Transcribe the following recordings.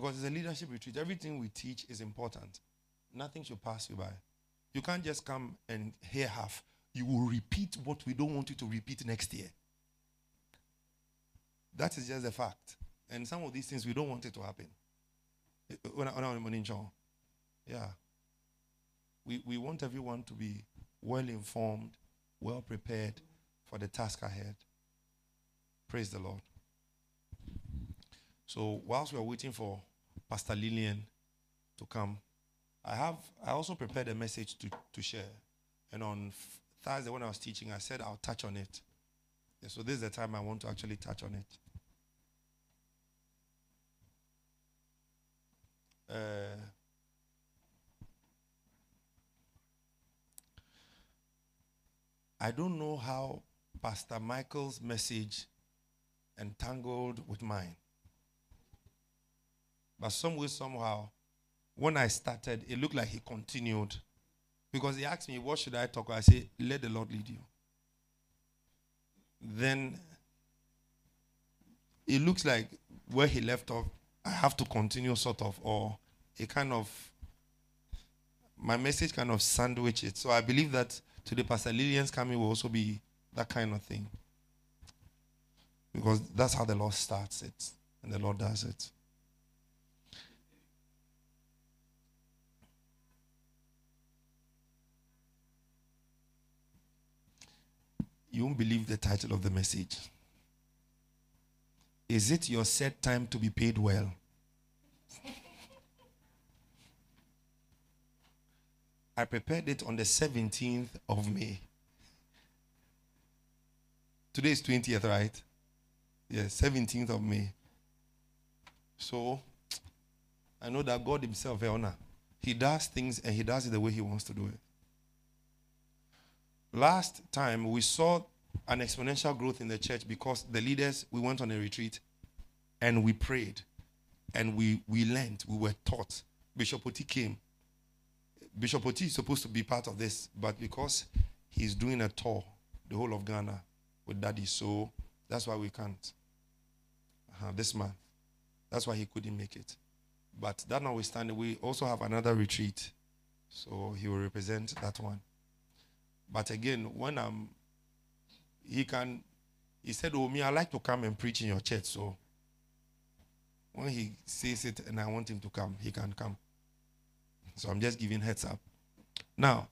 Because it's a leadership retreat. Everything we teach is important. Nothing should pass you by. You can't just come and hear half. You will repeat what we don't want you to repeat next year. That is just a fact. And some of these things we don't want it to happen. Yeah. We, we want everyone to be well informed, well prepared for the task ahead. Praise the Lord. So, whilst we are waiting for Pastor Lillian to come, I have I also prepared a message to, to share. And on Thursday, when I was teaching, I said I'll touch on it. So, this is the time I want to actually touch on it. Uh, I don't know how Pastor Michael's message entangled with mine. But some way, somehow, when I started, it looked like he continued. Because he asked me, What should I talk about? I said, Let the Lord lead you. Then it looks like where he left off, I have to continue, sort of, or a kind of, my message kind of sandwich it. So I believe that today, Pastor Lillian's coming will also be that kind of thing. Because that's how the Lord starts it, and the Lord does it. You won't believe the title of the message. Is it your set time to be paid well? I prepared it on the 17th of May. Today is 20th, right? Yes, 17th of May. So, I know that God Himself, eh, honor, He does things and He does it the way He wants to do it. Last time we saw an exponential growth in the church because the leaders, we went on a retreat and we prayed and we, we learned, we were taught. Bishop Oti came. Bishop Oti is supposed to be part of this, but because he's doing a tour, the whole of Ghana with daddy, so that's why we can't. Uh, this man. That's why he couldn't make it. But that notwithstanding, we also have another retreat. So he will represent that one. But again, when I'm, he can, he said, Oh, me, I like to come and preach in your church. So when he says it and I want him to come, he can come. So I'm just giving heads up. Now,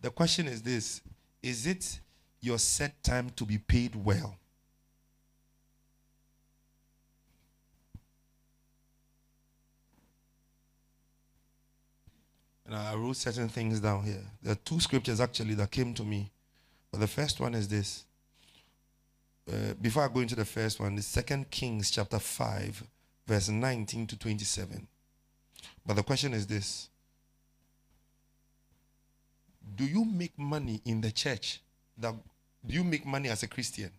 the question is this Is it your set time to be paid well? And I wrote certain things down here. There are two scriptures actually that came to me. But the first one is this. Uh, before I go into the first one, the second Kings chapter 5, verse 19 to 27. But the question is this Do you make money in the church that do you make money as a Christian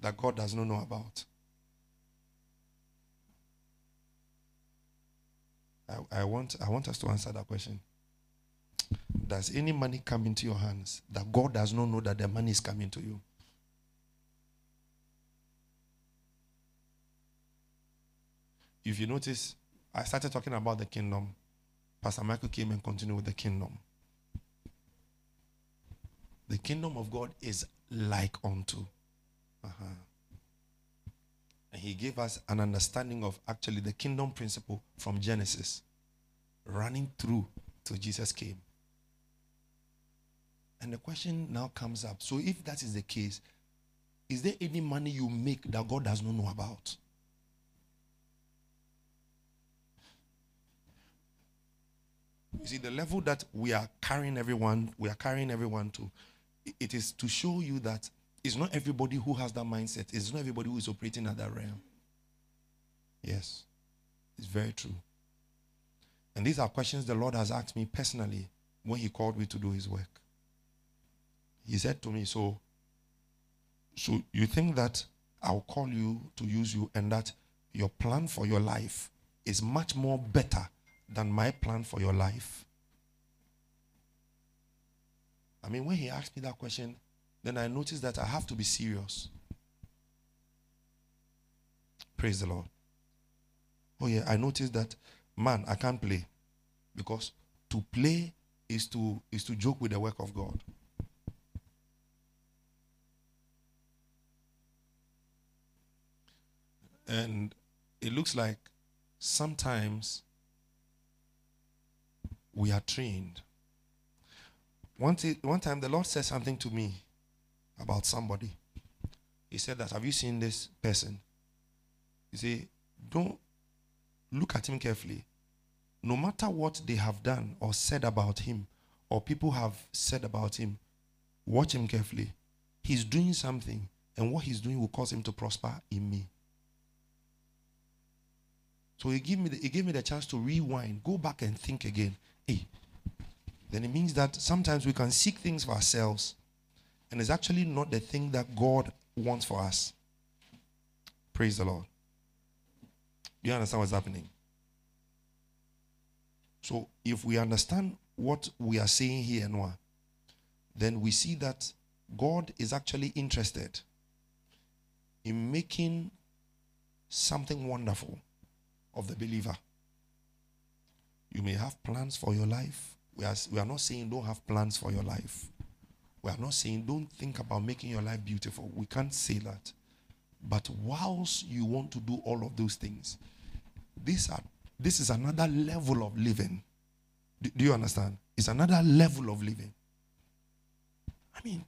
that God does not know about? I, I, want I want us to answer that question. Does any money come into your hands that God does not know that the money is coming to you? If you notice, I started talking about the kingdom. Pastor Michael came and continued with the kingdom. The kingdom of God is like unto. Uh-huh. And he gave us an understanding of actually the kingdom principle from Genesis, running through till Jesus came. And the question now comes up so, if that is the case, is there any money you make that God does not know about? You see, the level that we are carrying everyone, we are carrying everyone to, it is to show you that it's not everybody who has that mindset. It's not everybody who is operating at that realm. Yes, it's very true. And these are questions the Lord has asked me personally when He called me to do His work. He said to me, So, so you think that I'll call you to use you and that your plan for your life is much more better than my plan for your life? I mean, when he asked me that question, then I noticed that I have to be serious. Praise the Lord. Oh yeah, I noticed that man, I can't play. Because to play is to is to joke with the work of God. And it looks like sometimes we are trained. One, t- one time the Lord said something to me about somebody. He said that, have you seen this person? He said, don't look at him carefully. No matter what they have done or said about him, or people have said about him, watch him carefully. He's doing something, and what he's doing will cause him to prosper in me. So he gave me the, he gave me the chance to rewind, go back and think again. Hey, then it means that sometimes we can seek things for ourselves, and it's actually not the thing that God wants for us. Praise the Lord. Do you understand what's happening? So if we understand what we are saying here, Noah, then we see that God is actually interested in making something wonderful of the believer. You may have plans for your life. We are, we are not saying don't have plans for your life. We are not saying don't think about making your life beautiful. We can't say that. But whilst you want to do all of those things, these are this is another level of living. Do, do you understand? It's another level of living. I mean,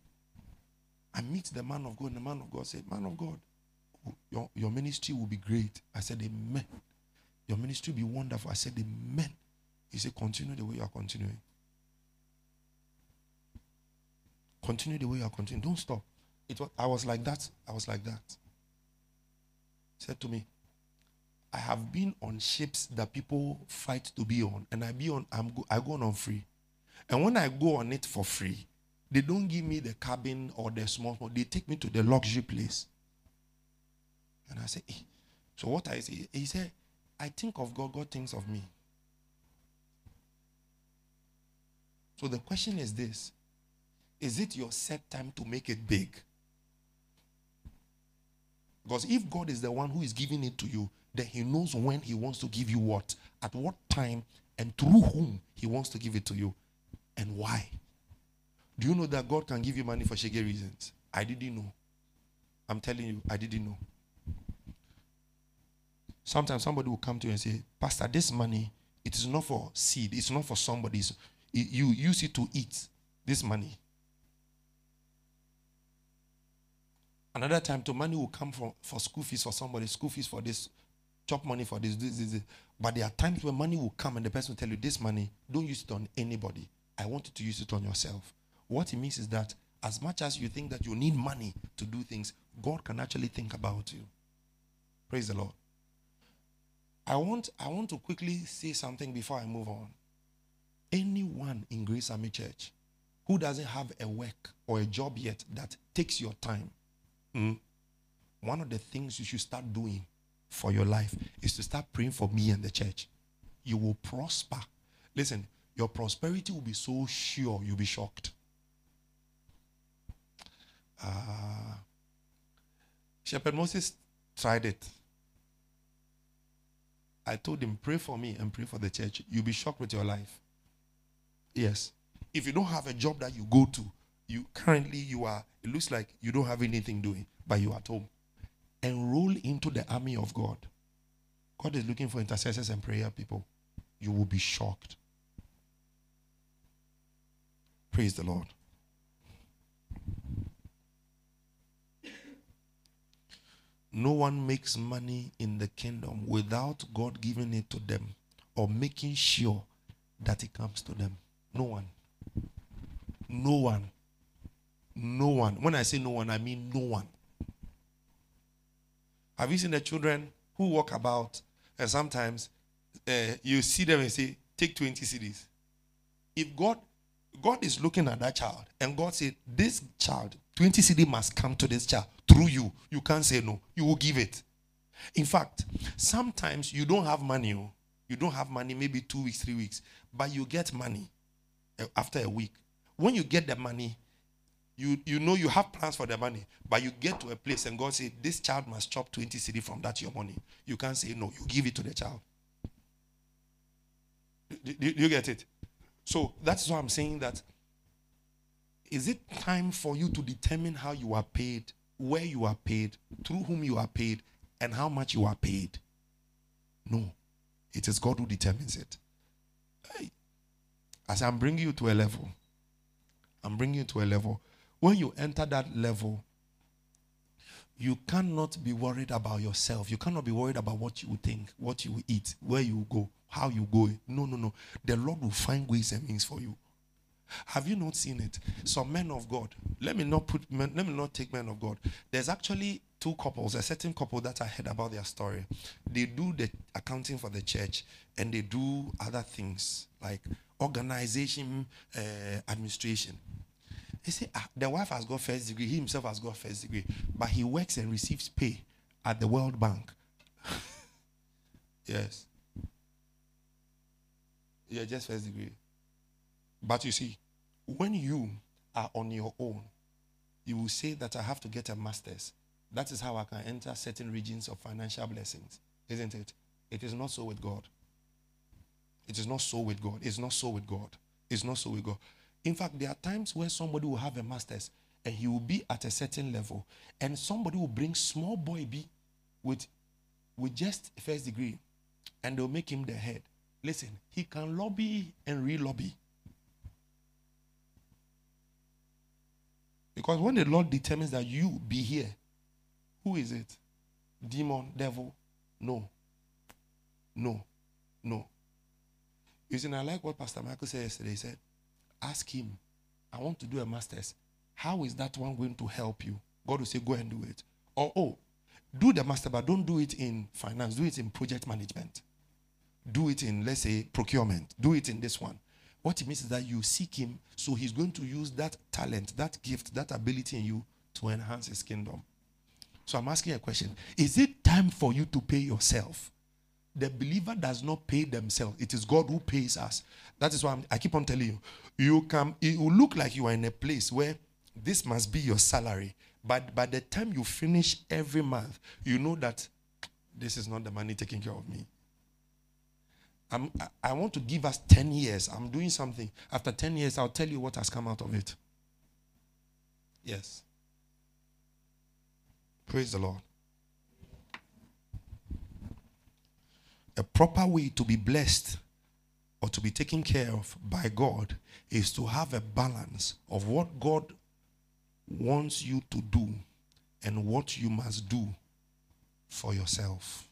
I meet the man of God, and the man of God said, Man of God, your, your ministry will be great. I said, Amen. Your ministry will be wonderful. I said, Amen. He said, Continue the way you are continuing. Continue the way you are continuing. Don't stop. It was, I was like that. I was like that. He said to me, I have been on ships that people fight to be on, and I be on. I'm go, I go on, free, and when I go on it for free, they don't give me the cabin or the small. They take me to the luxury place, and I say, hey. Eh. so what I say? He said, I think of God. God thinks of me. So the question is this: Is it your set time to make it big? Because if God is the one who is giving it to you, then He knows when He wants to give you what, at what time, and through whom He wants to give it to you, and why. Do you know that God can give you money for shaggy reasons? I didn't know. I'm telling you, I didn't know. Sometimes somebody will come to you and say, Pastor, this money, it is not for seed, it's not for somebody's. You use it to eat this money. Another time, the money will come from for school fees for somebody, school fees for this, chop money for this, this, this, this. But there are times when money will come and the person will tell you, This money, don't use it on anybody. I want you to use it on yourself. What it means is that as much as you think that you need money to do things, God can actually think about you. Praise the Lord. I want, I want to quickly say something before I move on. Anyone in Grace Army Church who doesn't have a work or a job yet that takes your time, mm, one of the things you should start doing for your life is to start praying for me and the church. You will prosper. Listen, your prosperity will be so sure you'll be shocked. Uh, Shepherd Moses tried it. I told him, pray for me and pray for the church. You'll be shocked with your life. Yes. If you don't have a job that you go to, you currently you are, it looks like you don't have anything doing, but you are at home. Enroll into the army of God. God is looking for intercessors and prayer people. You will be shocked. Praise the Lord. No one makes money in the kingdom without God giving it to them or making sure that it comes to them. No one. No one. No one. When I say no one, I mean no one. Have you seen the children who walk about and sometimes uh, you see them and say, take 20 cedis? If God God is looking at that child and God said, This child, 20 cedi must come to this child through you. You can't say no. You will give it. In fact, sometimes you don't have money. Oh. You don't have money, maybe two weeks, three weeks, but you get money eh, after a week. When you get the money, you, you know you have plans for the money, but you get to a place and God said, This child must chop 20 cedi from that your money. You can't say no. You give it to the child. Do, do you get it? So that's why I'm saying that. Is it time for you to determine how you are paid, where you are paid, through whom you are paid, and how much you are paid? No. It is God who determines it. Hey. As I'm bringing you to a level, I'm bringing you to a level. When you enter that level, you cannot be worried about yourself. You cannot be worried about what you think, what you eat, where you go, how you go. No, no, no. The Lord will find ways and means for you. Have you not seen it? Some men of God. Let me not put men, let me not take men of God. There's actually two couples, a certain couple that I heard about their story. They do the accounting for the church and they do other things like organization, uh, administration. He said, ah, the wife has got first degree, he himself has got first degree, but he works and receives pay at the World Bank. yes. Yeah, just first degree. But you see, when you are on your own, you will say that I have to get a master's. That is how I can enter certain regions of financial blessings, isn't it? It is not so with God. It is not so with God. It's not so with God. It's not so with God. In fact, there are times where somebody will have a master's and he will be at a certain level, and somebody will bring small boy B with, with just first degree, and they'll make him the head. Listen, he can lobby and re-lobby. Because when the Lord determines that you be here, who is it? Demon, devil? No. No. No. You see, I like what Pastor Michael said yesterday. He said, Ask him, I want to do a master's. How is that one going to help you? God will say, Go and do it. Or, oh, do the master, but don't do it in finance, do it in project management. Do it in, let's say, procurement. Do it in this one. What it means is that you seek him, so he's going to use that talent, that gift, that ability in you to enhance his kingdom. So I'm asking a question Is it time for you to pay yourself? The believer does not pay themselves, it is God who pays us. That is why I'm, i keep on telling you you can it will look like you are in a place where this must be your salary but by the time you finish every month you know that this is not the money taking care of me I'm, I want to give us 10 years. I'm doing something. After 10 years, I'll tell you what has come out of it. Yes. Praise the Lord. A proper way to be blessed or to be taken care of by God is to have a balance of what God wants you to do and what you must do for yourself.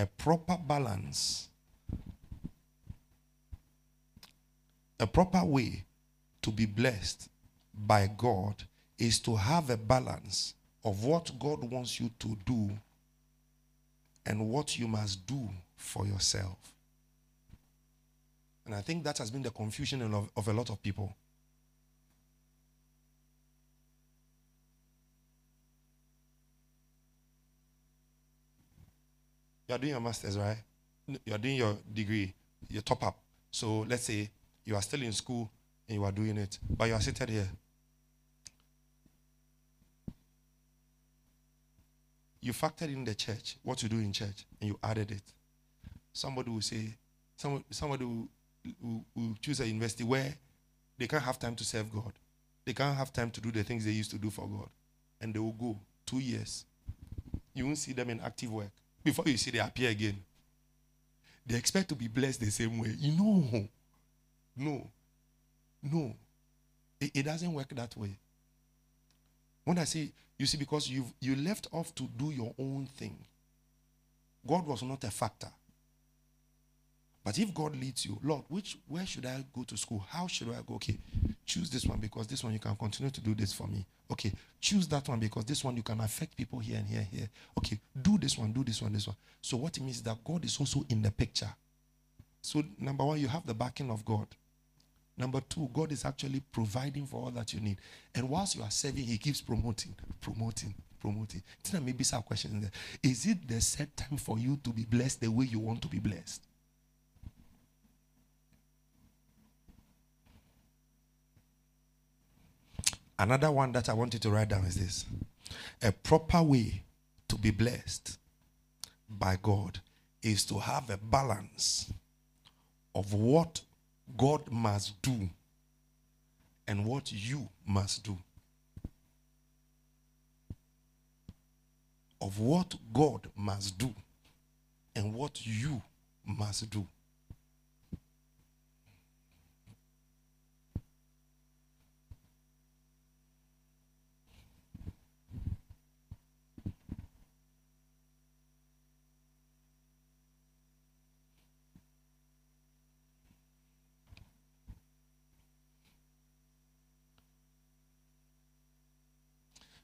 A proper balance, a proper way to be blessed by God is to have a balance of what God wants you to do and what you must do for yourself. And I think that has been the confusion of, of a lot of people. You are doing your master's, right? You are doing your degree, your top up. So let's say you are still in school and you are doing it, but you are seated here. You factored in the church, what you do in church, and you added it. Somebody will say, somebody, somebody will, will, will choose a university where they can't have time to serve God. They can't have time to do the things they used to do for God. And they will go two years. You won't see them in active work. Before you see they appear again. They expect to be blessed the same way. You know. No. No. It, it doesn't work that way. When I say you see, because you you left off to do your own thing. God was not a factor. But if God leads you, Lord, which where should I go to school? How should I go? Okay, choose this one because this one you can continue to do this for me. Okay, choose that one because this one you can affect people here and here, here. Okay, do this one, do this one, this one. So what it means is that God is also in the picture. So number one, you have the backing of God. Number two, God is actually providing for all that you need. And whilst you are serving, He keeps promoting, promoting, promoting. Then maybe some questions there. Is it the set time for you to be blessed the way you want to be blessed? Another one that I want you to write down is this a proper way to be blessed by God is to have a balance of what God must do and what you must do. Of what God must do and what you must do.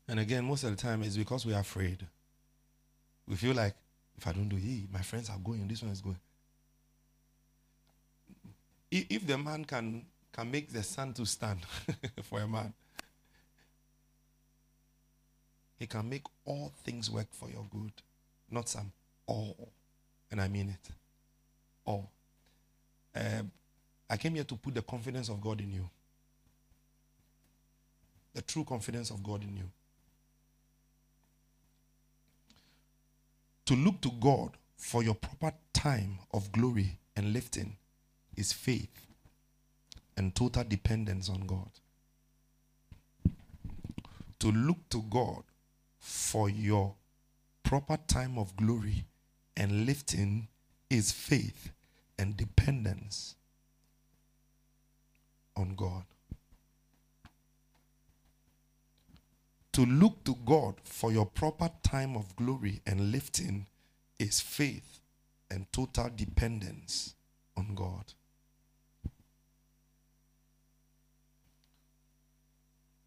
And again, most of the time it's because we are afraid. We feel like if I don't do it, my friends are going, this one is going. If the man can can make the sun to stand for a man, he can make all things work for your good. Not some, all. And I mean it. All. Um, I came here to put the confidence of God in you. The true confidence of God in you. To look to God for your proper time of glory and lifting is faith and total dependence on God. To look to God for your proper time of glory and lifting is faith and dependence on God. To look to God for your proper time of glory and lifting is faith and total dependence on God.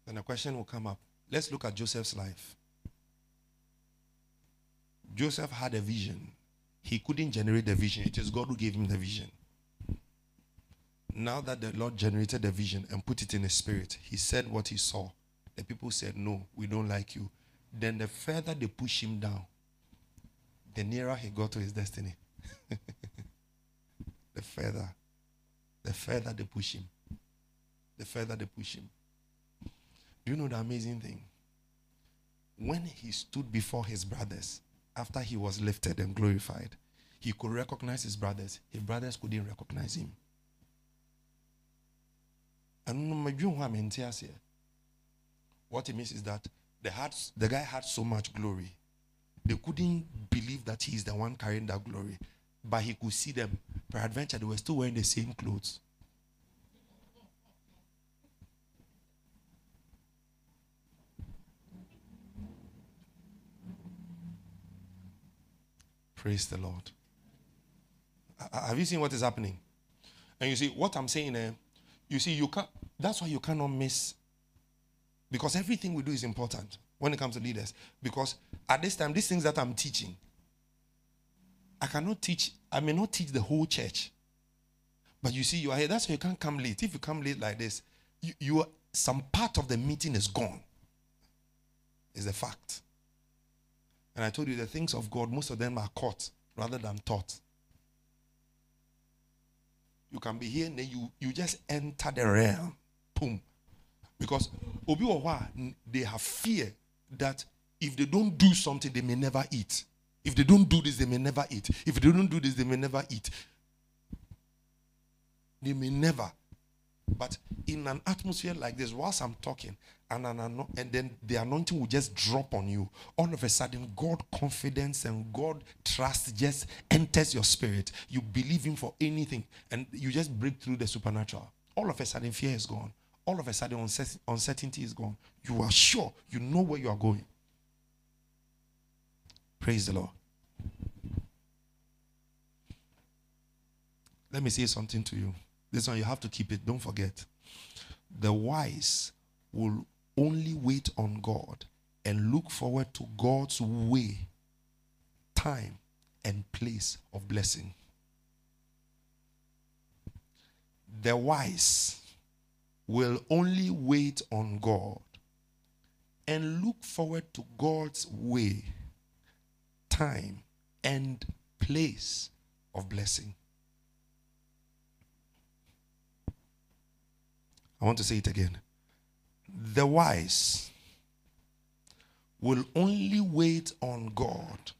Then a question will come up. Let's look at Joseph's life. Joseph had a vision. He couldn't generate the vision, it is God who gave him the vision. Now that the Lord generated the vision and put it in his spirit, he said what he saw. The people said, No, we don't like you. Then the further they push him down, the nearer he got to his destiny. the further, the further they push him, the further they push him. Do you know the amazing thing? When he stood before his brothers, after he was lifted and glorified, he could recognize his brothers. His brothers couldn't recognize him. And what it means is that the, had, the guy had so much glory. They couldn't believe that he is the one carrying that glory. But he could see them. Peradventure, they were still wearing the same clothes. Praise the Lord. Have you seen what is happening? And you see, what I'm saying, uh, you see, you can't, that's why you cannot miss because everything we do is important when it comes to leaders. Because at this time, these things that I'm teaching, I cannot teach, I may not teach the whole church. But you see, you are here. That's why you can't come late. If you come late like this, you, you some part of the meeting is gone. Is a fact. And I told you the things of God, most of them are caught rather than taught. You can be here and then you, you just enter the realm. Boom. Because Obi Owa, they have fear that if they don't do something, they may never eat. If they don't do this, they may never eat. If they don't do this, they may never eat. They may never. But in an atmosphere like this, whilst I'm talking, and, and, and then the anointing will just drop on you, all of a sudden, God confidence and God trust just enters your spirit. You believe Him for anything, and you just break through the supernatural. All of a sudden, fear is gone all of a sudden uncertainty is gone. You are sure, you know where you are going. Praise the Lord. Let me say something to you. This one you have to keep it, don't forget. The wise will only wait on God and look forward to God's way, time, and place of blessing. The wise will only wait on God and look forward to God's way, time, and place of blessing. I want to say it again. The wise will only wait on God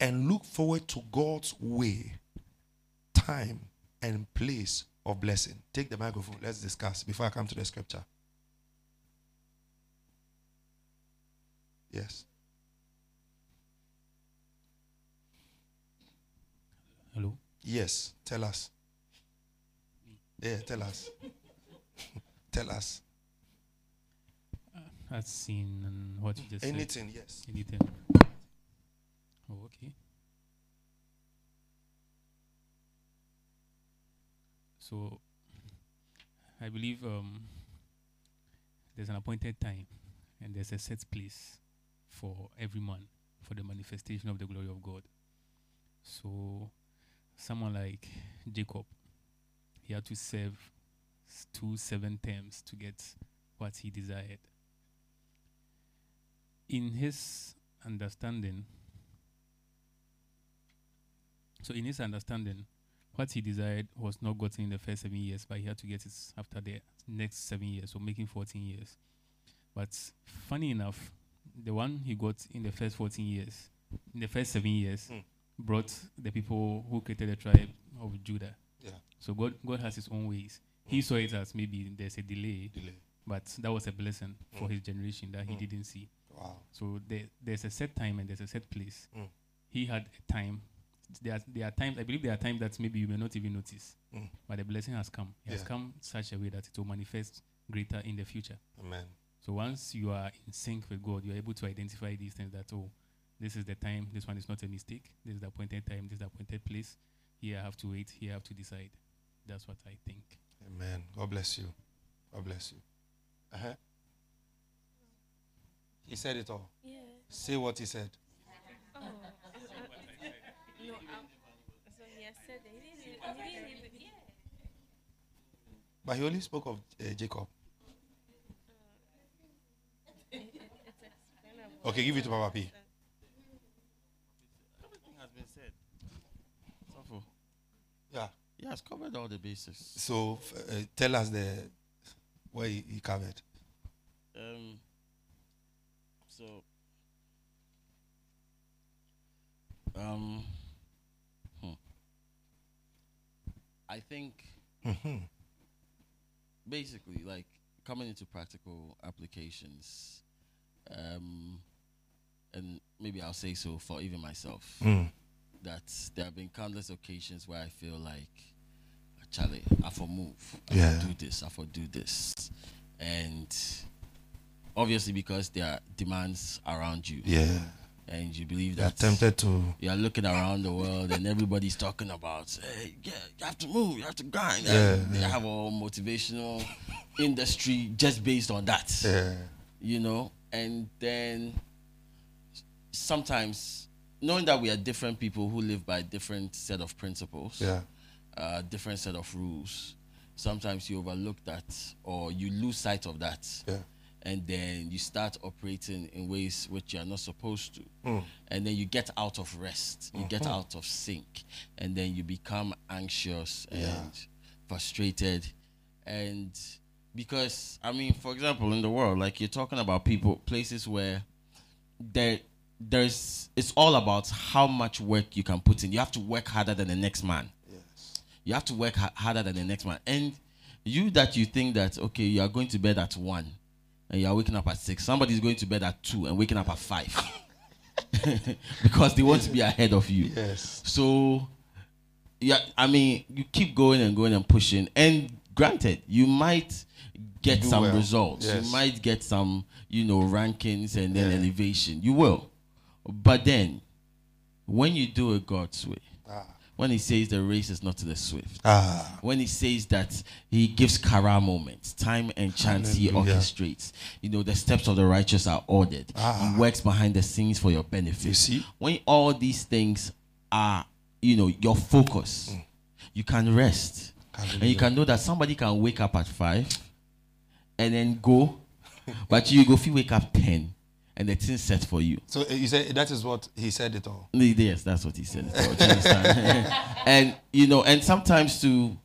and look forward to God's way, time, and place of blessing. Take the microphone. Let's discuss before I come to the scripture. Yes. Hello? Yes. Tell us. Yeah, tell us. tell us. Uh, I've seen what you just said. Anything, yes. Anything. Oh, okay. So, I believe um, there's an appointed time and there's a set place for every man for the manifestation of the glory of God. So, someone like Jacob, he had to serve two seven terms to get what he desired. In his understanding, so in his understanding, what he desired was not gotten in the first seven years, but he had to get it after the next seven years, so making 14 years. But funny enough, the one he got in the first 14 years, in the first seven years, Hmm. brought the people who created the tribe of Judah. Yeah. So God, God has his own ways. He saw it as maybe there's a delay, Delay. but that was a blessing for Mm. his generation that he Mm. didn't see. Wow. So there, there's a set time and there's a set place. Mm. He had a time. There are, there are times, I believe there are times that maybe you may not even notice, Mm. but the blessing has come. It has come such a way that it will manifest greater in the future. Amen. So once you are in sync with God, you're able to identify these things that, oh, this is the time, this one is not a mistake, this is the appointed time, this is the appointed place. Here I have to wait, here I have to decide. That's what I think. Amen. God bless you. God bless you. Uh-huh. He said it all. Yeah. Say what he said. Oh. no, um, he said he didn't, he didn't even, yeah. But he only spoke of uh, Jacob. It, it, it's explainable. Okay, give it to Papa P. Everything has been said. Suffer. Yeah. He has covered all the bases. So uh, tell us the where he, he covered. Um. So. Um. hmm. I think Mm-hmm. basically like coming into practical applications um and maybe i'll say so for even myself Mm. that there have been countless occasions where i feel like charlie i for move i Yeah. for do this i for do this and obviously because there are demands around you Yeah. And you believe They are tempted to. you're looking around the world and everybody's talking about, hey, yeah, you have to move, you have to grind. Yeah, and they have a motivational industry just based on that, Yeah. you know. And then sometimes, knowing that we are different people who live by different set of principles, Yeah. uh, different set of rules, sometimes you overlook that or you lose sight of that. Yeah. And then you start operating in ways which you are not supposed to. Mm. and then you get out of rest. You get out of sync. And then you become anxious and Yeah. frustrated. And because i mean for example in the world like you're talking about people places where there there's it's all about how much work you can put in. You have to work harder than the next man. Yes. you have to work ha- harder than the next man. And you that you think that okay you are going to bed at one and you are waking up at six somebody's going to bed at two and waking up at five because they want to be ahead of you Yes. so yeah i mean you keep going and going and pushing and granted you might get Do some well. results Yes. you might get some you know rankings and then Yeah. elevation you will but then when you do it god's way. When he says the race is not to the swift Ah. when he says that he gives kairos moments, time and chance he orchestrates. You know, the steps of the righteous are ordered. Ah. He works behind the scenes for your benefit. You see? When all these things are, you know, your focus, you can rest. And you can know that somebody can wake up at five and then go, but you go if you wake up ten and the thing's set for you. So uh, you say that is what he said it all. Yes, that's what he said. You understand? and you know, and sometimes too,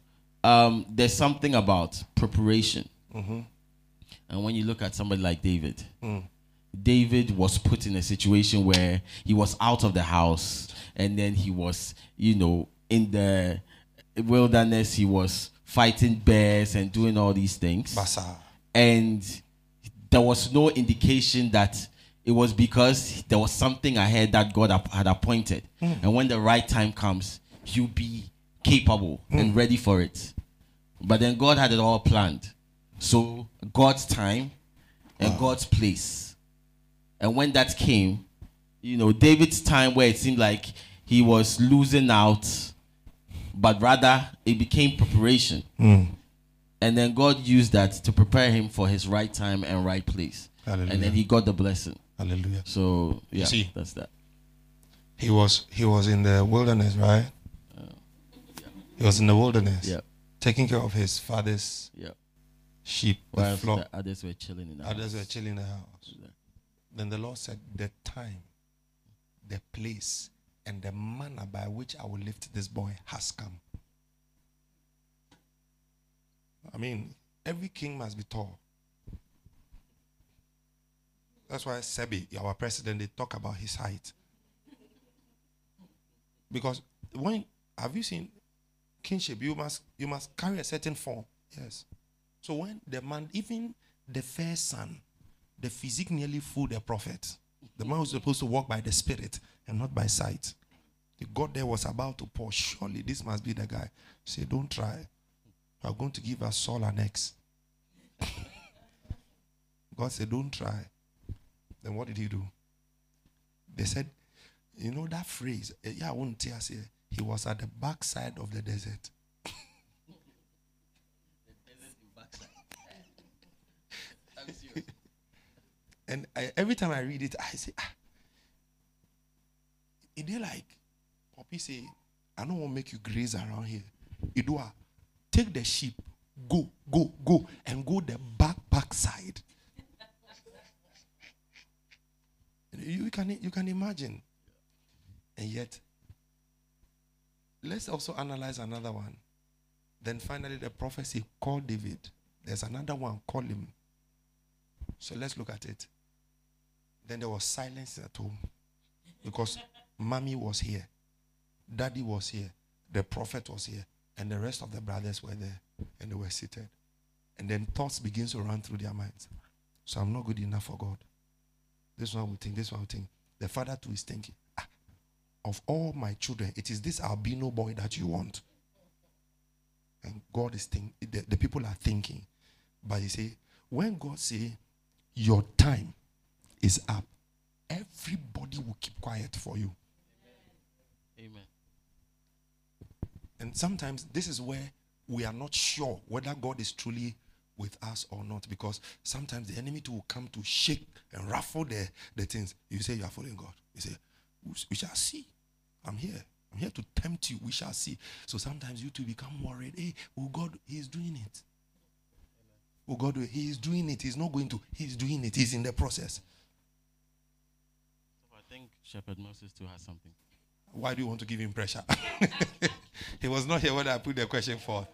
um, there's something about preparation. Mm-hmm. And when you look at somebody like David, Mm. David was put in a situation where he was out of the house and then he was, you know, in the wilderness, he was fighting bears and doing all these things. Basa. And there was no indication that it was because there was something ahead that God had appointed. Mm. And when the right time comes, you'll be capable mm. and ready for it. But then God had it all planned. So God's time and ah. God's place. And when that came, you know, David's time where it seemed like he was losing out, but rather it became preparation. Mm. And then God used that to prepare him for his right time and right place. Hallelujah. And then he got the blessing. Hallelujah. So yeah, see. that's that. He was he was in the wilderness, right? He was in the wilderness, Yeah, taking care of his father's yeah. sheep, the flock. the others were chilling in the Others house. were chilling in the house. Yeah. Then the Lord said, The time, the place, and the manner by which I will lift this boy has come. I mean, every king must be tall. That's why Sebi, our president, they talk about his height. Because when have you seen kingship? You must you must carry a certain form. Yes. So when the man, even the first son, the physique nearly fooled the prophet. The man was supposed to walk by the spirit and not by sight. The God there was about to pour. Surely this must be the guy. Say, don't try. Are going to give us Saul an ex. God said, don't try. Then what did he do? They said, you know that phrase, eh, yeah, I won't tell you. He was at the backside of the desert. And I, every time I read it, I say, ah, it they like, Poppy say, I don't want to make you graze around here. Idua, take the sheep, go, go, go, and go the back back you can you can imagine. And yet, let's also analyze another one. Then finally, the prophecy called David. There's another one, call him. So let's look at it. Then there was silence at home because mommy was here, daddy was here, the prophet was here, and the rest of the brothers were there and they were seated. And then thoughts begins to run through their minds. So I'm not good enough for God. This one will think, this one will think. The father too is thinking, ah, of all my children, it is this albino boy that you want. And God is thinking, the, the people are thinking. But you see, when God say, your time is up, everybody will keep quiet for you. Amen. And sometimes this is where we are not sure whether God is truly with us or not because sometimes the enemy too will come to shake and ruffle the, the things. You say you are following God. You say, "We- shall see. I'm here. I'm here to tempt you. We shall see. So sometimes you too become worried. Hey, oh God, He's doing it. Oh God, He is doing it. He's not going to. He's doing it. He's in the process. So I think Shepherd Moses too has something. Why do you want to give him pressure? he was not here when I put the question forth.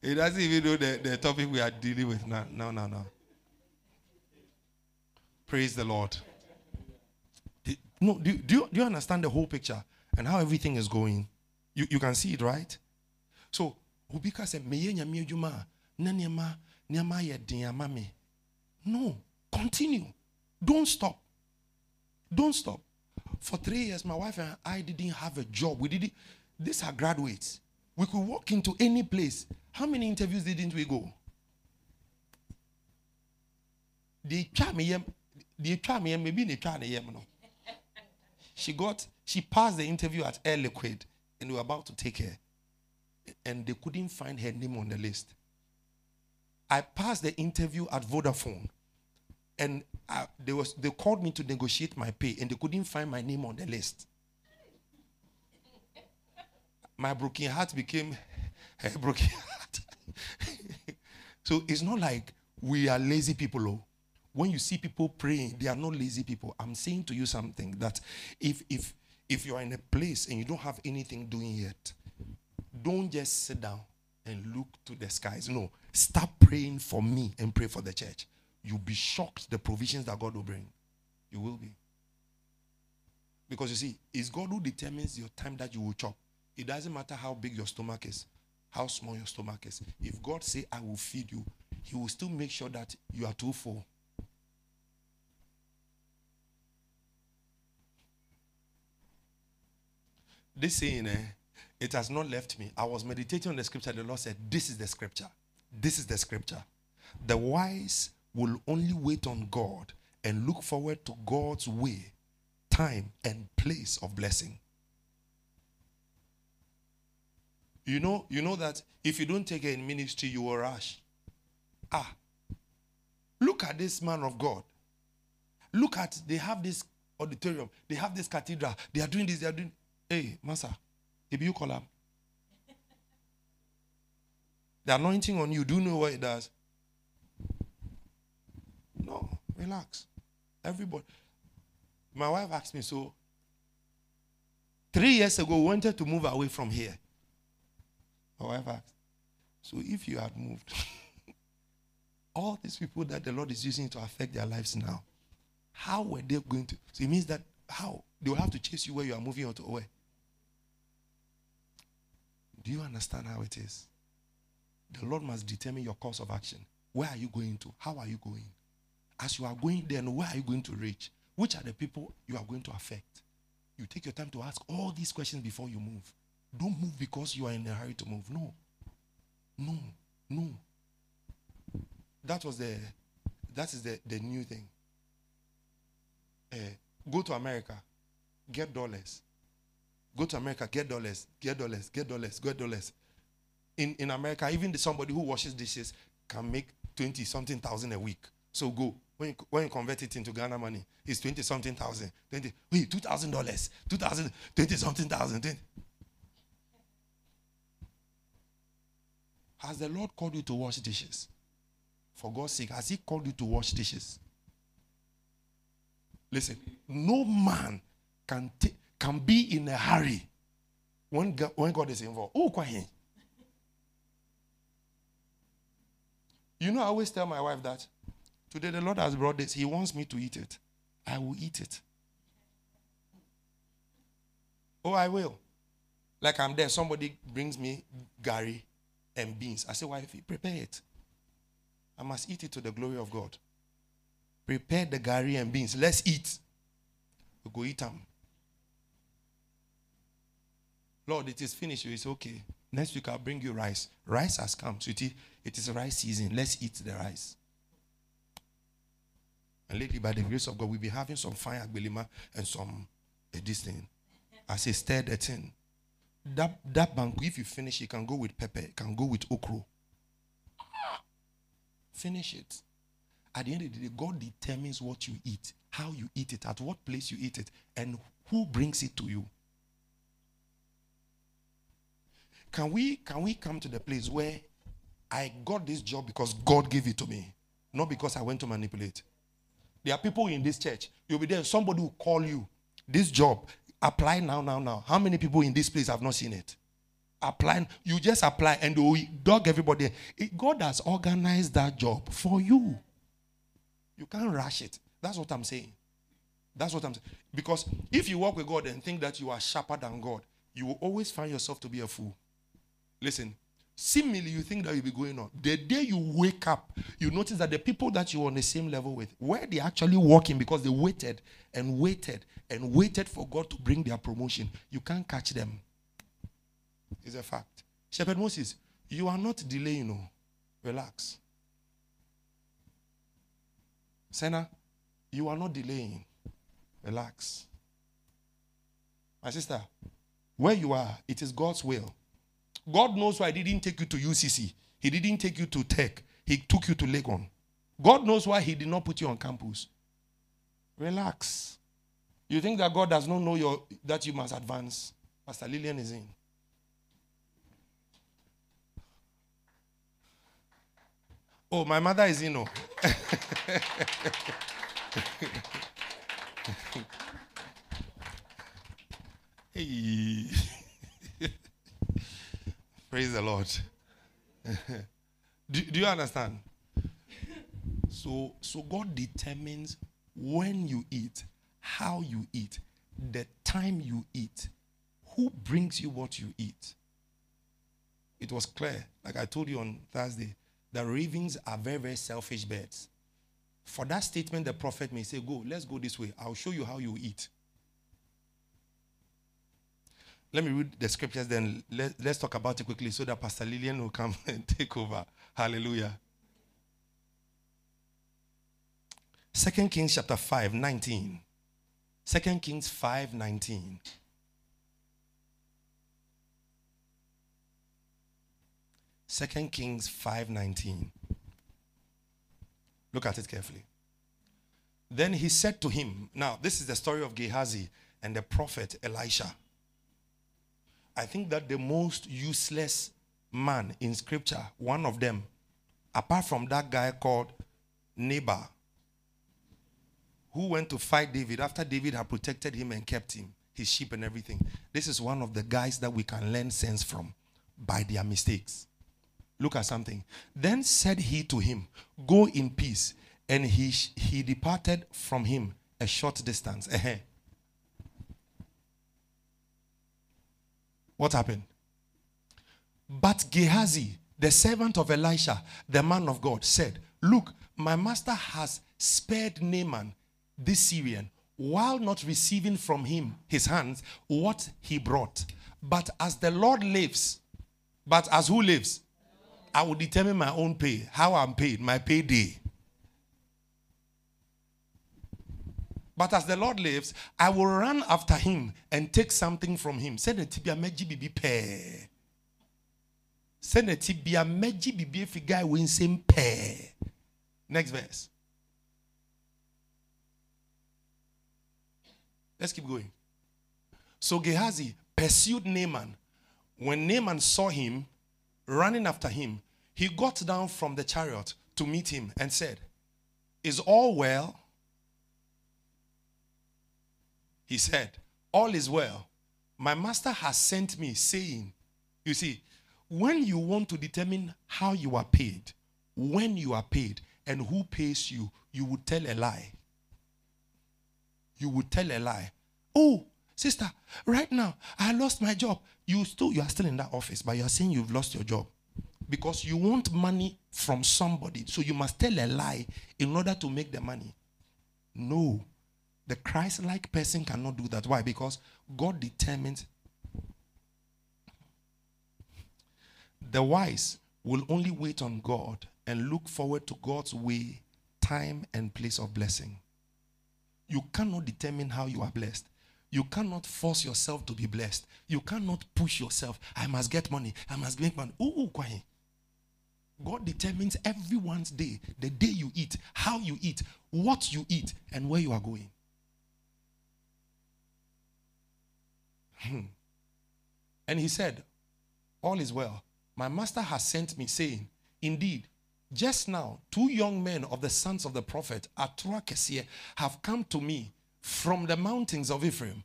He doesn't even know the, the topic we are dealing with now. No, no, no. Praise the Lord. No, do, do, you, do you understand the whole picture and how everything is going? You, you can see it, right? So, Obika said. No, continue. Don't stop. Don't stop. For three years, my wife and I didn't have a job. We didn't. These are graduates. We could walk into any place. How many interviews didn't we go? They try me. Maybe they try me. no. She got. She passed the interview at Air Liquide, and we were about to take her, and they couldn't find her name on the list. I passed the interview at Vodafone and I, they was they called me to negotiate my pay and they couldn't find my name on the list my broken heart became broken heart so it's not like we are lazy people oh. when you see people praying they are not lazy people i'm saying to you something that if if if you are in a place and you don't have anything doing yet don't just sit down and look to the skies. No, start praying for me and pray for the church. You'll be shocked the provisions that God will bring. You will be. Because you see, it's God who determines your time that you will chop. It doesn't matter how big your stomach is, how small your stomach is. If God say, I will feed you, he will still make sure that you are too full. This saying, eh, it has not left me. I was meditating on the scripture. The Lord said, This is the scripture. This is the scripture. The wise will only wait on God and look forward to God's way, time, and place of blessing. You know, you know that if you don't take it in ministry, you will rush. Ah, look at this man of God. Look at they have this auditorium, they have this cathedral, they are doing this, they are doing. Hey, Master, if you call up, the anointing on you, do you know what it does? No, relax. Everybody. My wife asked me, so three years ago, we wanted to move away from here. Asked, so if you had moved, all these people that the Lord is using to affect their lives now, how were they going to? So it means that how? They will have to chase you where you are moving on to where? Do you understand how it is? The Lord must determine your course of action. Where are you going to? How are you going? As you are going there, where are you going to reach? Which are the people you are going to affect? You take your time to ask all these questions before you move. Don't move because you are in a hurry to move. No. No. No. That was the that is the, the new thing. Uh, go to America, get dollars. Go to America, get dollars, get dollars, get dollars, get dollars. In in America, even the, somebody who washes dishes can make 20 something thousand a week. So go. When you, when you convert it into Ghana money, it's 20 something thousand. 20, wait, $2,000, 2,000, 20 something thousand. 20. Has the Lord called you to wash dishes? For God's sake, has He called you to wash dishes? Listen, no man can ta- can be in a hurry when God, when God is involved. Oh. You know, I always tell my wife that today the Lord has brought this. He wants me to eat it. I will eat it. Oh, I will. Like I'm there, somebody brings me gari and beans. I say, wife, prepare it. I must eat it to the glory of God. Prepare the gari and beans. Let's eat. We go eat them. Lord, it is finished. It's okay. Next week I'll bring you rice. Rice has come, sweetie. It is rice season. Let's eat the rice. And lately, by the grace of God, we'll be having some fire agbelima and some uh, this thing. I say stir the thing. That that banku, if you finish, it can go with pepper, can go with okro. Finish it. At the end of the day, God determines what you eat, how you eat it, at what place you eat it, and who brings it to you. Can we can we come to the place where I got this job because God gave it to me, not because I went to manipulate? There are people in this church. You'll be there. Somebody will call you. This job. Apply now, now, now. How many people in this place have not seen it? Apply. You just apply and we dog everybody. God has organized that job for you. You can't rush it. That's what I'm saying. That's what I'm saying. Because if you walk with God and think that you are sharper than God, you will always find yourself to be a fool. Listen, seemingly you think that you'll be going on. The day you wake up, you notice that the people that you're on the same level with, where they actually walking because they waited and waited and waited for God to bring their promotion, you can't catch them. It's a fact. Shepherd Moses, you are not delaying, no. Relax. Senna, you are not delaying. Relax. My sister, where you are, it is God's will. God knows why He didn't take you to UCC. He didn't take you to Tech. He took you to Legon. God knows why He did not put you on campus. Relax. You think that God does not know your, that you must advance? Pastor Lillian is in. Oh, my mother is in. Oh. hey. Praise the Lord. do, do you understand? So, so God determines when you eat, how you eat, the time you eat, who brings you what you eat. It was clear, like I told you on Thursday, that ravens are very, very selfish birds. For that statement, the prophet may say, Go, let's go this way. I'll show you how you eat. Let me read the scriptures, then let, us talk about it quickly so that Pastor Lillian will come and take over. Hallelujah. Second Kings chapter 5, 19. Second Kings 5, 19. Second Kings 5:19. Look at it carefully. Then he said to him, now this is the story of Gehazi and the prophet Elisha. I think that the most useless man in scripture, one of them, apart from that guy called Nabal, who went to fight David after David had protected him and kept him, his sheep and everything. This is one of the guys that we can learn sense from by their mistakes. Look at something. Then said he to him, Go in peace. And he, he departed from him a short distance. What happened? But Gehazi, the servant of Elisha, the man of God, said, Look, my master has spared Naaman, this Syrian, while not receiving from him his hands what he brought. But as the Lord lives, but as who lives? I will determine my own pay, how I'm paid, my payday. But as the Lord lives, I will run after him and take something from him. Send a tibia meji bibi pe. Send a tibia meji bibi if guy wins him. Next verse. Let's keep going. So Gehazi pursued Naaman. When Naaman saw him running after him, he got down from the chariot to meet him and said, Is all well? He said, All is well. My master has sent me, saying, You see, when you want to determine how you are paid, when you are paid, and who pays you, you would tell a lie. You would tell a lie. Oh, sister, right now I lost my job. You still you are still in that office, but you are saying you've lost your job because you want money from somebody. So you must tell a lie in order to make the money. No. The Christ like person cannot do that. Why? Because God determines the wise will only wait on God and look forward to God's way, time, and place of blessing. You cannot determine how you are blessed. You cannot force yourself to be blessed. You cannot push yourself. I must get money. I must make money. Ooh, kwahi. God determines everyone's day, the day you eat, how you eat, what you eat, and where you are going. Hmm. And he said, All is well. My master has sent me, saying, Indeed, just now, two young men of the sons of the prophet, Atuakesie, have come to me from the mountains of Ephraim.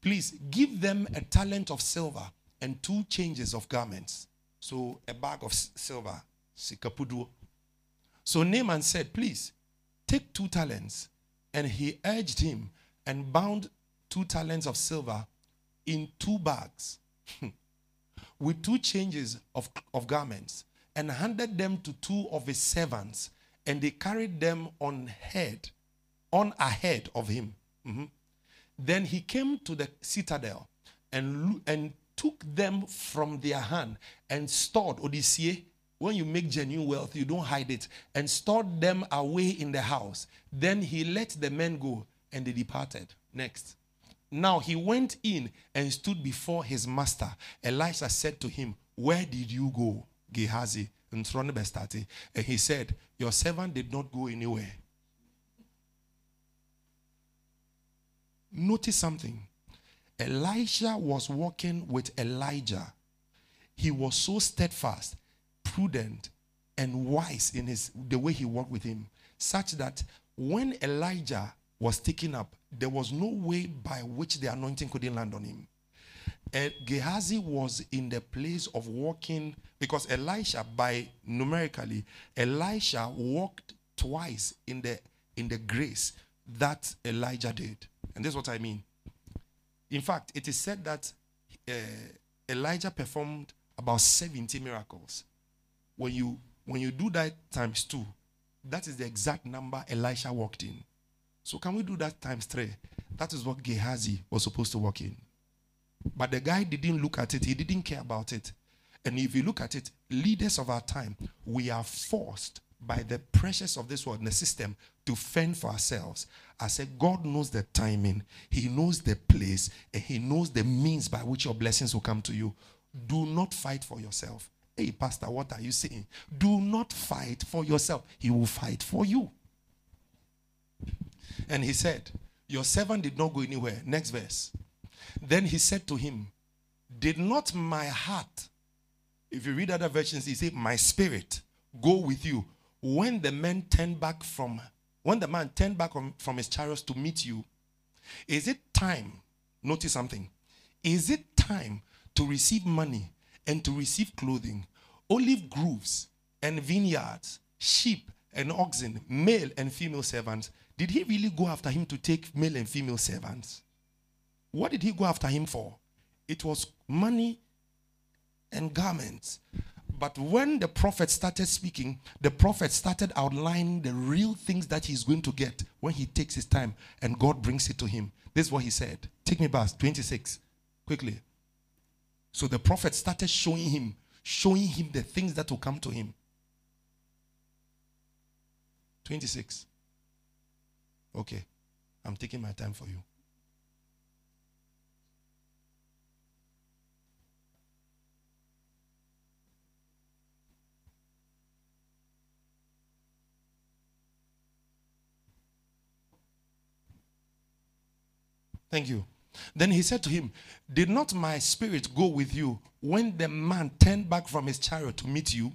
Please give them a talent of silver and two changes of garments. So, a bag of silver. So Naaman said, Please take two talents. And he urged him and bound two talents of silver in two bags with two changes of, of garments and handed them to two of his servants and they carried them on head on ahead of him mm-hmm. then he came to the citadel and, and took them from their hand and stored Odyssey. When you make genuine wealth, you don't hide it, and stored them away in the house. Then he let the men go, and they departed. Next. Now he went in and stood before his master. Elisha said to him, Where did you go, Gehazi? And he said, Your servant did not go anywhere. Notice something. Elisha was walking with Elijah. He was so steadfast, prudent, and wise in his the way he walked with him, such that when Elijah was taken up, there was no way by which the anointing couldn't land on him. Gehazi was in the place of walking because Elisha, by numerically, Elisha walked twice in the in the grace that Elijah did. And this is what I mean. In fact, it is said that uh, Elijah performed about 70 miracles. When you when you do that times two, that is the exact number Elisha walked in. So can we do that times three? That is what Gehazi was supposed to walk in. But the guy didn't look at it, he didn't care about it. And if you look at it, leaders of our time, we are forced by the pressures of this world and the system to fend for ourselves. I said, God knows the timing, He knows the place, and He knows the means by which your blessings will come to you. Do not fight for yourself. Hey, Pastor, what are you saying? Do not fight for yourself. He will fight for you. And he said, Your servant did not go anywhere. Next verse. Then he said to him, Did not my heart, if you read other versions, he said, My spirit go with you. When the men turned back from, when the man turned back from his chariots to meet you, is it time? Notice something. Is it time to receive money and to receive clothing, olive groves and vineyards, sheep and oxen, male and female servants? Did he really go after him to take male and female servants? What did he go after him for? It was money and garments. But when the prophet started speaking, the prophet started outlining the real things that he's going to get when he takes his time and God brings it to him. This is what he said. Take me back, 26, quickly. So the prophet started showing him, showing him the things that will come to him. 26. Okay, I'm taking my time for you. Thank you. Then he said to him, Did not my spirit go with you when the man turned back from his chariot to meet you?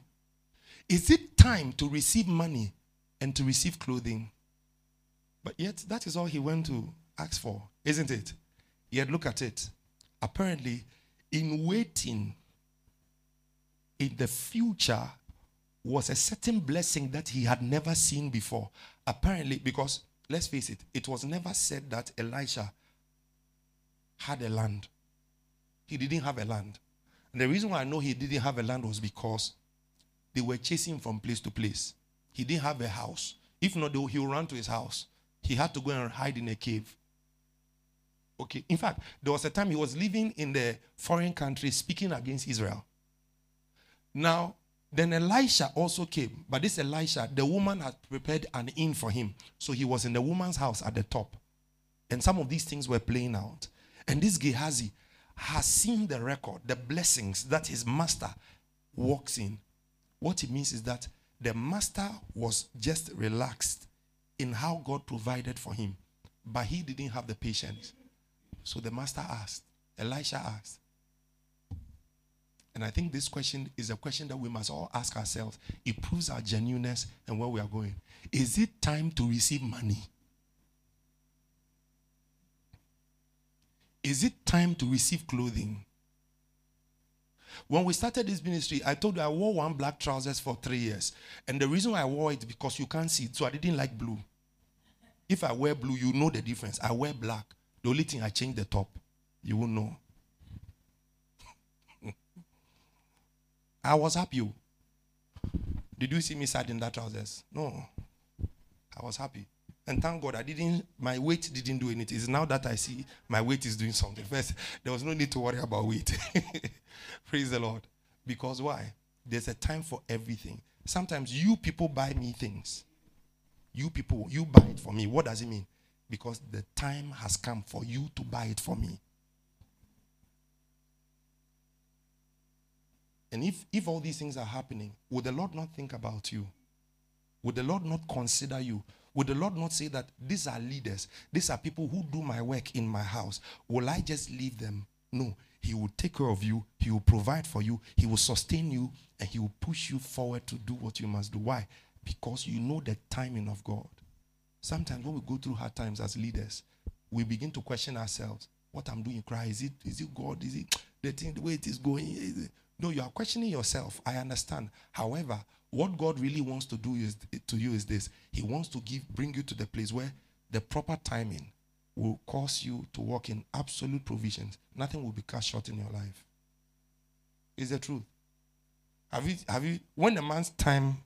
Is it time to receive money and to receive clothing? But yet, that is all he went to ask for, isn't it? Yet, look at it. Apparently, in waiting, in the future, was a certain blessing that he had never seen before. Apparently, because let's face it, it was never said that Elisha had a land. He didn't have a land. And the reason why I know he didn't have a land was because they were chasing from place to place. He didn't have a house. If not, he would run to his house. He had to go and hide in a cave. Okay. In fact, there was a time he was living in the foreign country speaking against Israel. Now, then Elisha also came. But this Elisha, the woman had prepared an inn for him. So he was in the woman's house at the top. And some of these things were playing out. And this Gehazi has seen the record, the blessings that his master walks in. What it means is that the master was just relaxed in how God provided for him, but he didn't have the patience. So the master asked, Elisha asked. And I think this question is a question that we must all ask ourselves. It proves our genuineness and where we are going. Is it time to receive money? Is it time to receive clothing? When we started this ministry, I told you I wore one black trousers for three years. And the reason I wore it because you can't see it. So I didn't like blue. If I wear blue, you know the difference. I wear black. The only thing I change the top. You will know. I was happy. Did you see me sad in that trousers? No. I was happy. And thank God I didn't, my weight didn't do anything. It's now that I see my weight is doing something. First, there was no need to worry about weight. Praise the Lord. Because why? There's a time for everything. Sometimes you people buy me things. You people, you buy it for me. What does it mean? Because the time has come for you to buy it for me. And if, if all these things are happening, would the Lord not think about you? Would the Lord not consider you? Would the Lord not say that these are leaders? These are people who do my work in my house. Will I just leave them? No. He will take care of you. He will provide for you. He will sustain you. And he will push you forward to do what you must do. Why? Because you know the timing of God. Sometimes when we go through hard times as leaders, we begin to question ourselves. What I'm doing, cry, is it is it God? Is it the thing the way it is going? No, you are questioning yourself. I understand. However, what God really wants to do is to you is this. He wants to give bring you to the place where the proper timing will cause you to walk in absolute provisions. Nothing will be cut short in your life. Is the truth. Have you have you when the man's time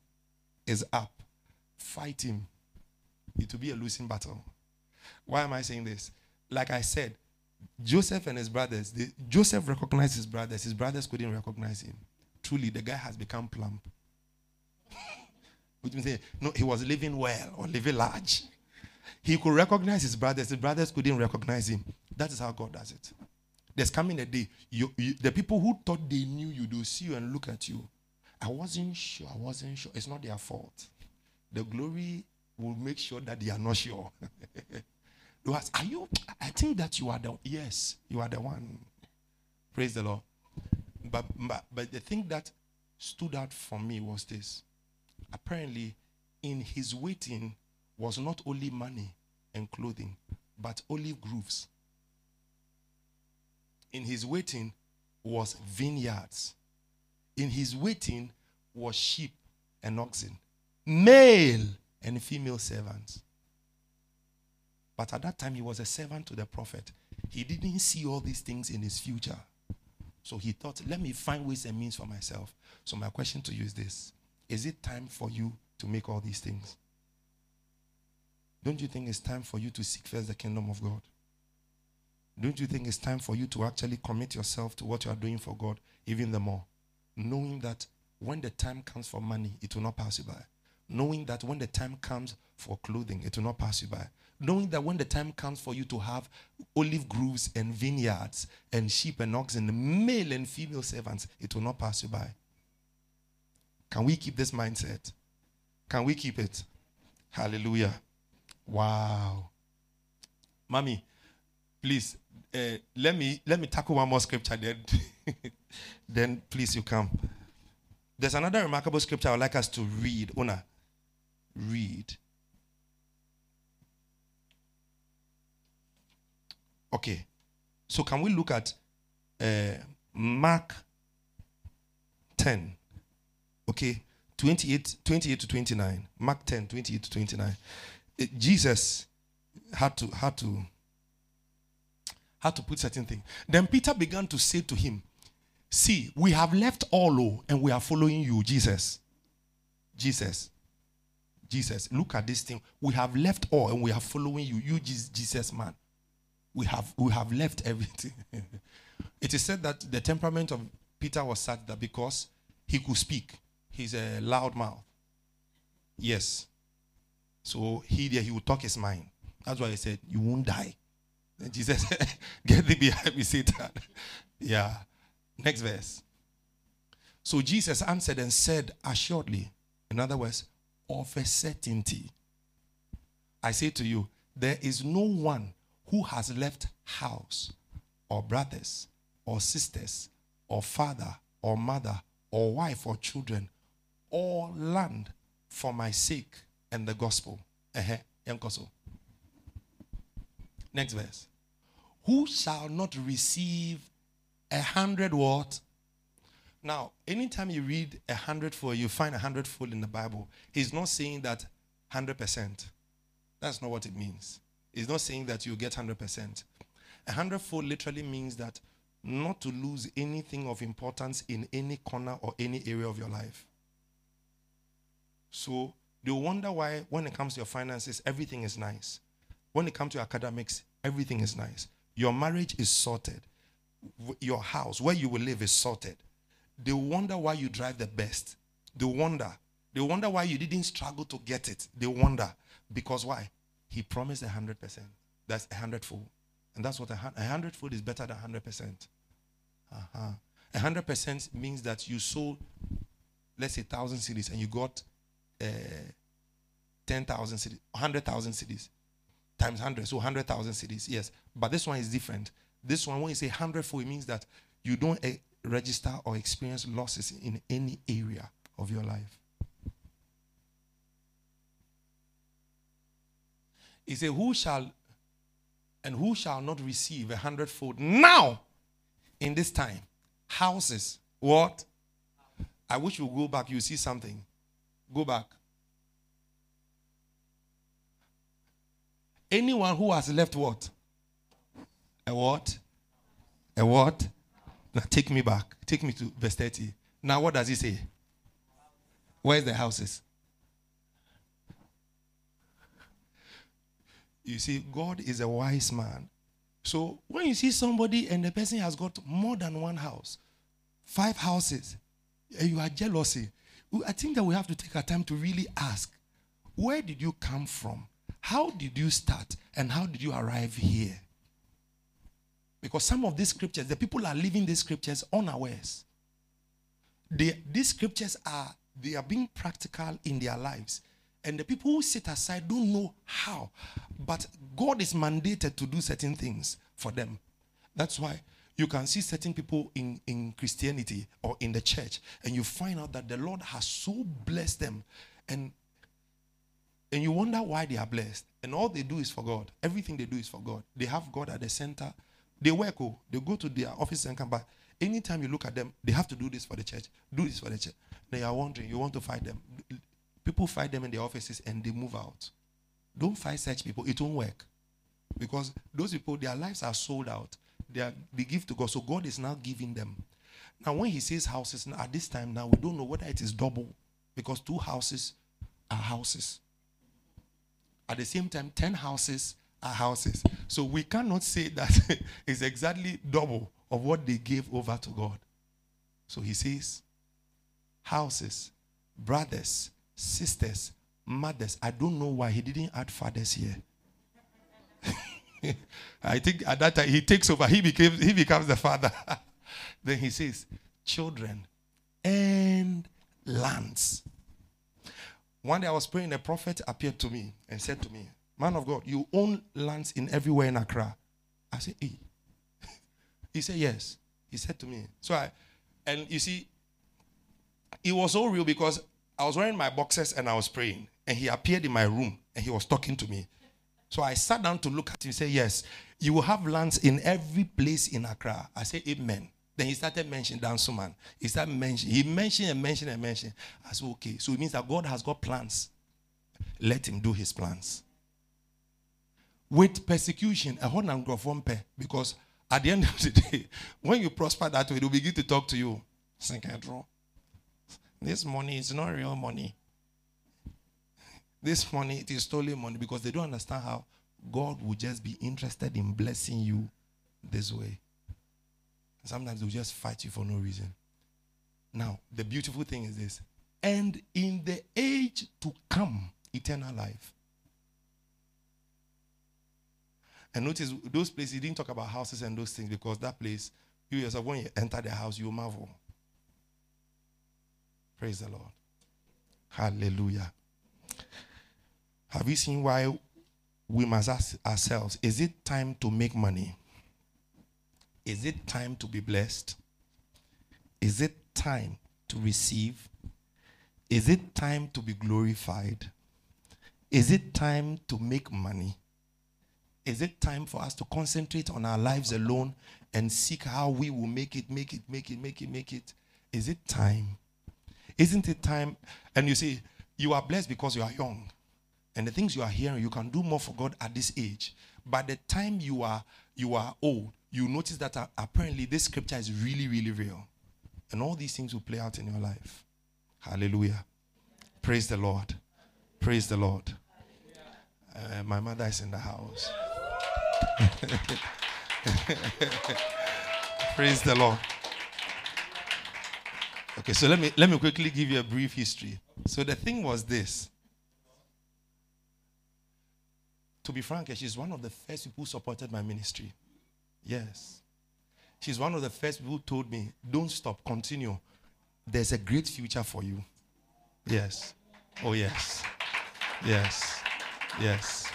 is up, fight him. It will be a losing battle. Why am I saying this? Like I said, Joseph and his brothers, Joseph recognized his brothers, his brothers couldn't recognize him. Truly, the guy has become plump. Which means, no, he was living well or living large. He could recognize his brothers, his brothers couldn't recognize him. That is how God does it. There's coming a day, you, you, the people who thought they knew you, they'll see you and look at you. I wasn't sure, I wasn't sure. It's not their fault. The glory will make sure that they are not sure. they ask, Are you? I think that you are the yes, you are the one. Praise the Lord. But, but but the thing that stood out for me was this. Apparently, in his waiting was not only money and clothing, but olive groves. In his waiting was vineyards. In his waiting was sheep and oxen, male and female servants. But at that time, he was a servant to the prophet. He didn't see all these things in his future. So he thought, let me find ways and means for myself. So, my question to you is this Is it time for you to make all these things? Don't you think it's time for you to seek first the kingdom of God? Don't you think it's time for you to actually commit yourself to what you are doing for God even the more? Knowing that when the time comes for money, it will not pass you by. Knowing that when the time comes for clothing, it will not pass you by. Knowing that when the time comes for you to have olive groves and vineyards and sheep and oxen, male and female servants, it will not pass you by. Can we keep this mindset? Can we keep it? Hallelujah. Wow. Mommy, please uh, let me let me tackle one more scripture then. then please you come. There's another remarkable scripture I would like us to read. Una, read. Okay. So can we look at uh, Mark 10? Okay. 28, 28 to 29. Mark 10, 28 to 29. It, Jesus had to had to had to put certain things. Then Peter began to say to him, See, we have left all oh, and we are following you, Jesus. Jesus. Jesus. Look at this thing. We have left all and we are following you. You Jesus man. We have we have left everything. it is said that the temperament of Peter was such that because he could speak, he's a loud mouth. Yes. So he there he will talk his mind. That's why he said, You won't die. And Jesus said, Get thee behind me, Satan. yeah. Next verse. So Jesus answered and said, Assuredly, in other words, of a certainty. I say to you, there is no one who has left house or brothers or sisters or father or mother or wife or children or land for my sake and the gospel. Uh-huh. Next verse. Who shall not receive a hundred what? Now, anytime you read a hundredfold, you find a hundredfold in the Bible. He's not saying that hundred percent. That's not what it means. He's not saying that you get hundred percent. A hundredfold literally means that not to lose anything of importance in any corner or any area of your life. So they wonder why, when it comes to your finances, everything is nice. When it comes to academics, everything is nice. Your marriage is sorted. Your house, where you will live, is sorted. They wonder why you drive the best. They wonder. They wonder why you didn't struggle to get it. They wonder. Because why? He promised a hundred percent. That's a hundredfold. And that's what a, a hundredfold is better than hundred percent. Uh-huh. A hundred percent means that you sold, let's say, thousand cedis, and you got uh, ten thousand cedis, hundred thousand cedis times 100, so 100,000 cedis. Yes. But this one is different. This one, when you say 100 for, it means that you don't uh, register or experience losses in any area of your life. He said, Who shall and who shall not receive a hundredfold now in this time? Houses. What? I wish you go back, you see something. Go back. Anyone who has left what? A what? A what? Now take me back. Take me to verse 30. Now what does he say? Where's the houses? You see, God is a wise man. So when you see somebody and the person has got more than one house, five houses, and you are jealousy, I think that we have to take our time to really ask, where did you come from? How did you start? And how did you arrive here? Because some of these scriptures, the people are living these scriptures unawares. They, these scriptures are they are being practical in their lives. And the people who sit aside don't know how. But God is mandated to do certain things for them. That's why you can see certain people in, in Christianity or in the church, and you find out that the Lord has so blessed them. And and you wonder why they are blessed. And all they do is for God. Everything they do is for God. They have God at the center. They work, oh, they go to their office and come back. Anytime you look at them, they have to do this for the church, do this for the church. They are wondering, you want to fight them. People fight them in their offices and they move out. Don't fight such people, it won't work. Because those people, their lives are sold out. They, are, they give to God. So God is now giving them. Now, when He says houses, at this time now, we don't know whether it is double. Because two houses are houses. At the same time, 10 houses are houses. So we cannot say that it's exactly double of what they gave over to God. So he says, houses, brothers, sisters, mothers. I don't know why he didn't add fathers here. I think at that time he takes over, he became he becomes the father. then he says, children and lands. One day I was praying, a prophet appeared to me and said to me, Man of God, you own lands in everywhere in Accra. I said, Hey. Eh. he said, Yes. He said to me. So I, and you see, it was so real because I was wearing my boxes and I was praying. And he appeared in my room and he was talking to me. So I sat down to look at him and say, Yes, you will have lands in every place in Accra. I said, Amen. Then he started mentioning Dansoman. He started mentioning, he mentioned and mentioned and mentioned. I said, okay. So it means that God has got plans. Let him do his plans. With persecution, a of one pair. Because at the end of the day, when you prosper that way, they'll begin to talk to you. This money is not real money. This money, it is stolen money because they don't understand how God will just be interested in blessing you this way. Sometimes they'll just fight you for no reason. Now, the beautiful thing is this and in the age to come, eternal life. And notice those places, he didn't talk about houses and those things because that place, you yourself, when you enter the house, you marvel. Praise the Lord. Hallelujah. Have you seen why we must ask ourselves is it time to make money? Is it time to be blessed? Is it time to receive? Is it time to be glorified? Is it time to make money? Is it time for us to concentrate on our lives alone and seek how we will make it, make it, make it, make it, make it? Is it time? Isn't it time? And you see, you are blessed because you are young. And the things you are hearing, you can do more for God at this age. By the time you are you are old, you notice that uh, apparently this scripture is really, really real. And all these things will play out in your life. Hallelujah. Praise the Lord. Praise the Lord. Uh, my mother is in the house. Praise the Lord. Okay, so let me let me quickly give you a brief history. So the thing was this. To be frank, she's one of the first people who supported my ministry. Yes. She's one of the first people who told me, don't stop, continue. There's a great future for you. Yes. Oh, yes. Yes. Yes.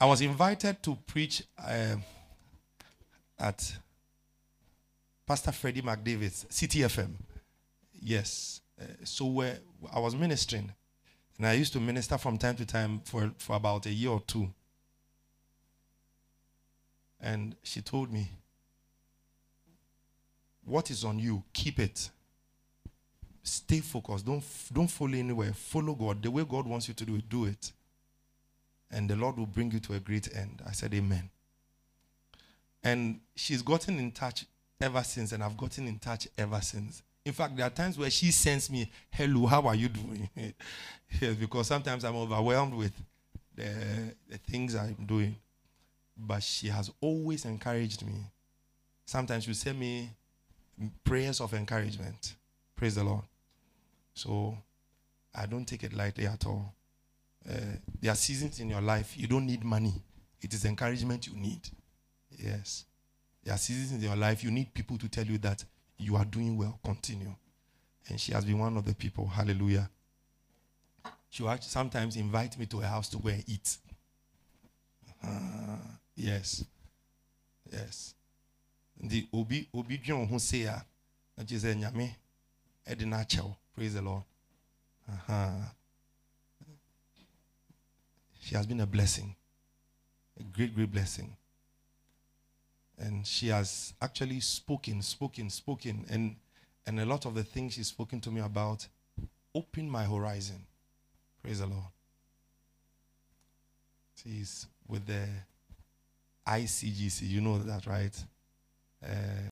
I was invited to preach uh, at Pastor Freddie McDavid's CTFM. Yes. Uh, so where I was ministering, and I used to minister from time to time for, for about a year or two. And she told me, What is on you? Keep it. Stay focused. Don't, don't follow anywhere. Follow God. The way God wants you to do it, do it. and the Lord will bring you to a great end. I said, Amen. And she's gotten in touch ever since, and I've gotten in touch ever since. In fact, there are times where she sends me, Hello, how are you doing? yes, because sometimes I'm overwhelmed with the, the things I'm doing. But she has always encouraged me. Sometimes she send me prayers of encouragement. Praise the Lord. So I don't take it lightly at all. Uh, there are seasons in your life you don't need money, it is encouragement you need. Yes. There are seasons in your life you need people to tell you that you are doing well, continue. And she has been one of the people. Hallelujah. She will sometimes invite me to her house to go and eat. Uh, yes. Yes. The obi obi dwen ho say a na je. Praise the Lord. Uh-huh. She has been a blessing. A great great blessing. And she has actually spoken, spoken, spoken and and a lot of the things she's spoken to me about opened my horizon. Praise the Lord. She's with the ICGC, you know that, right? Uh,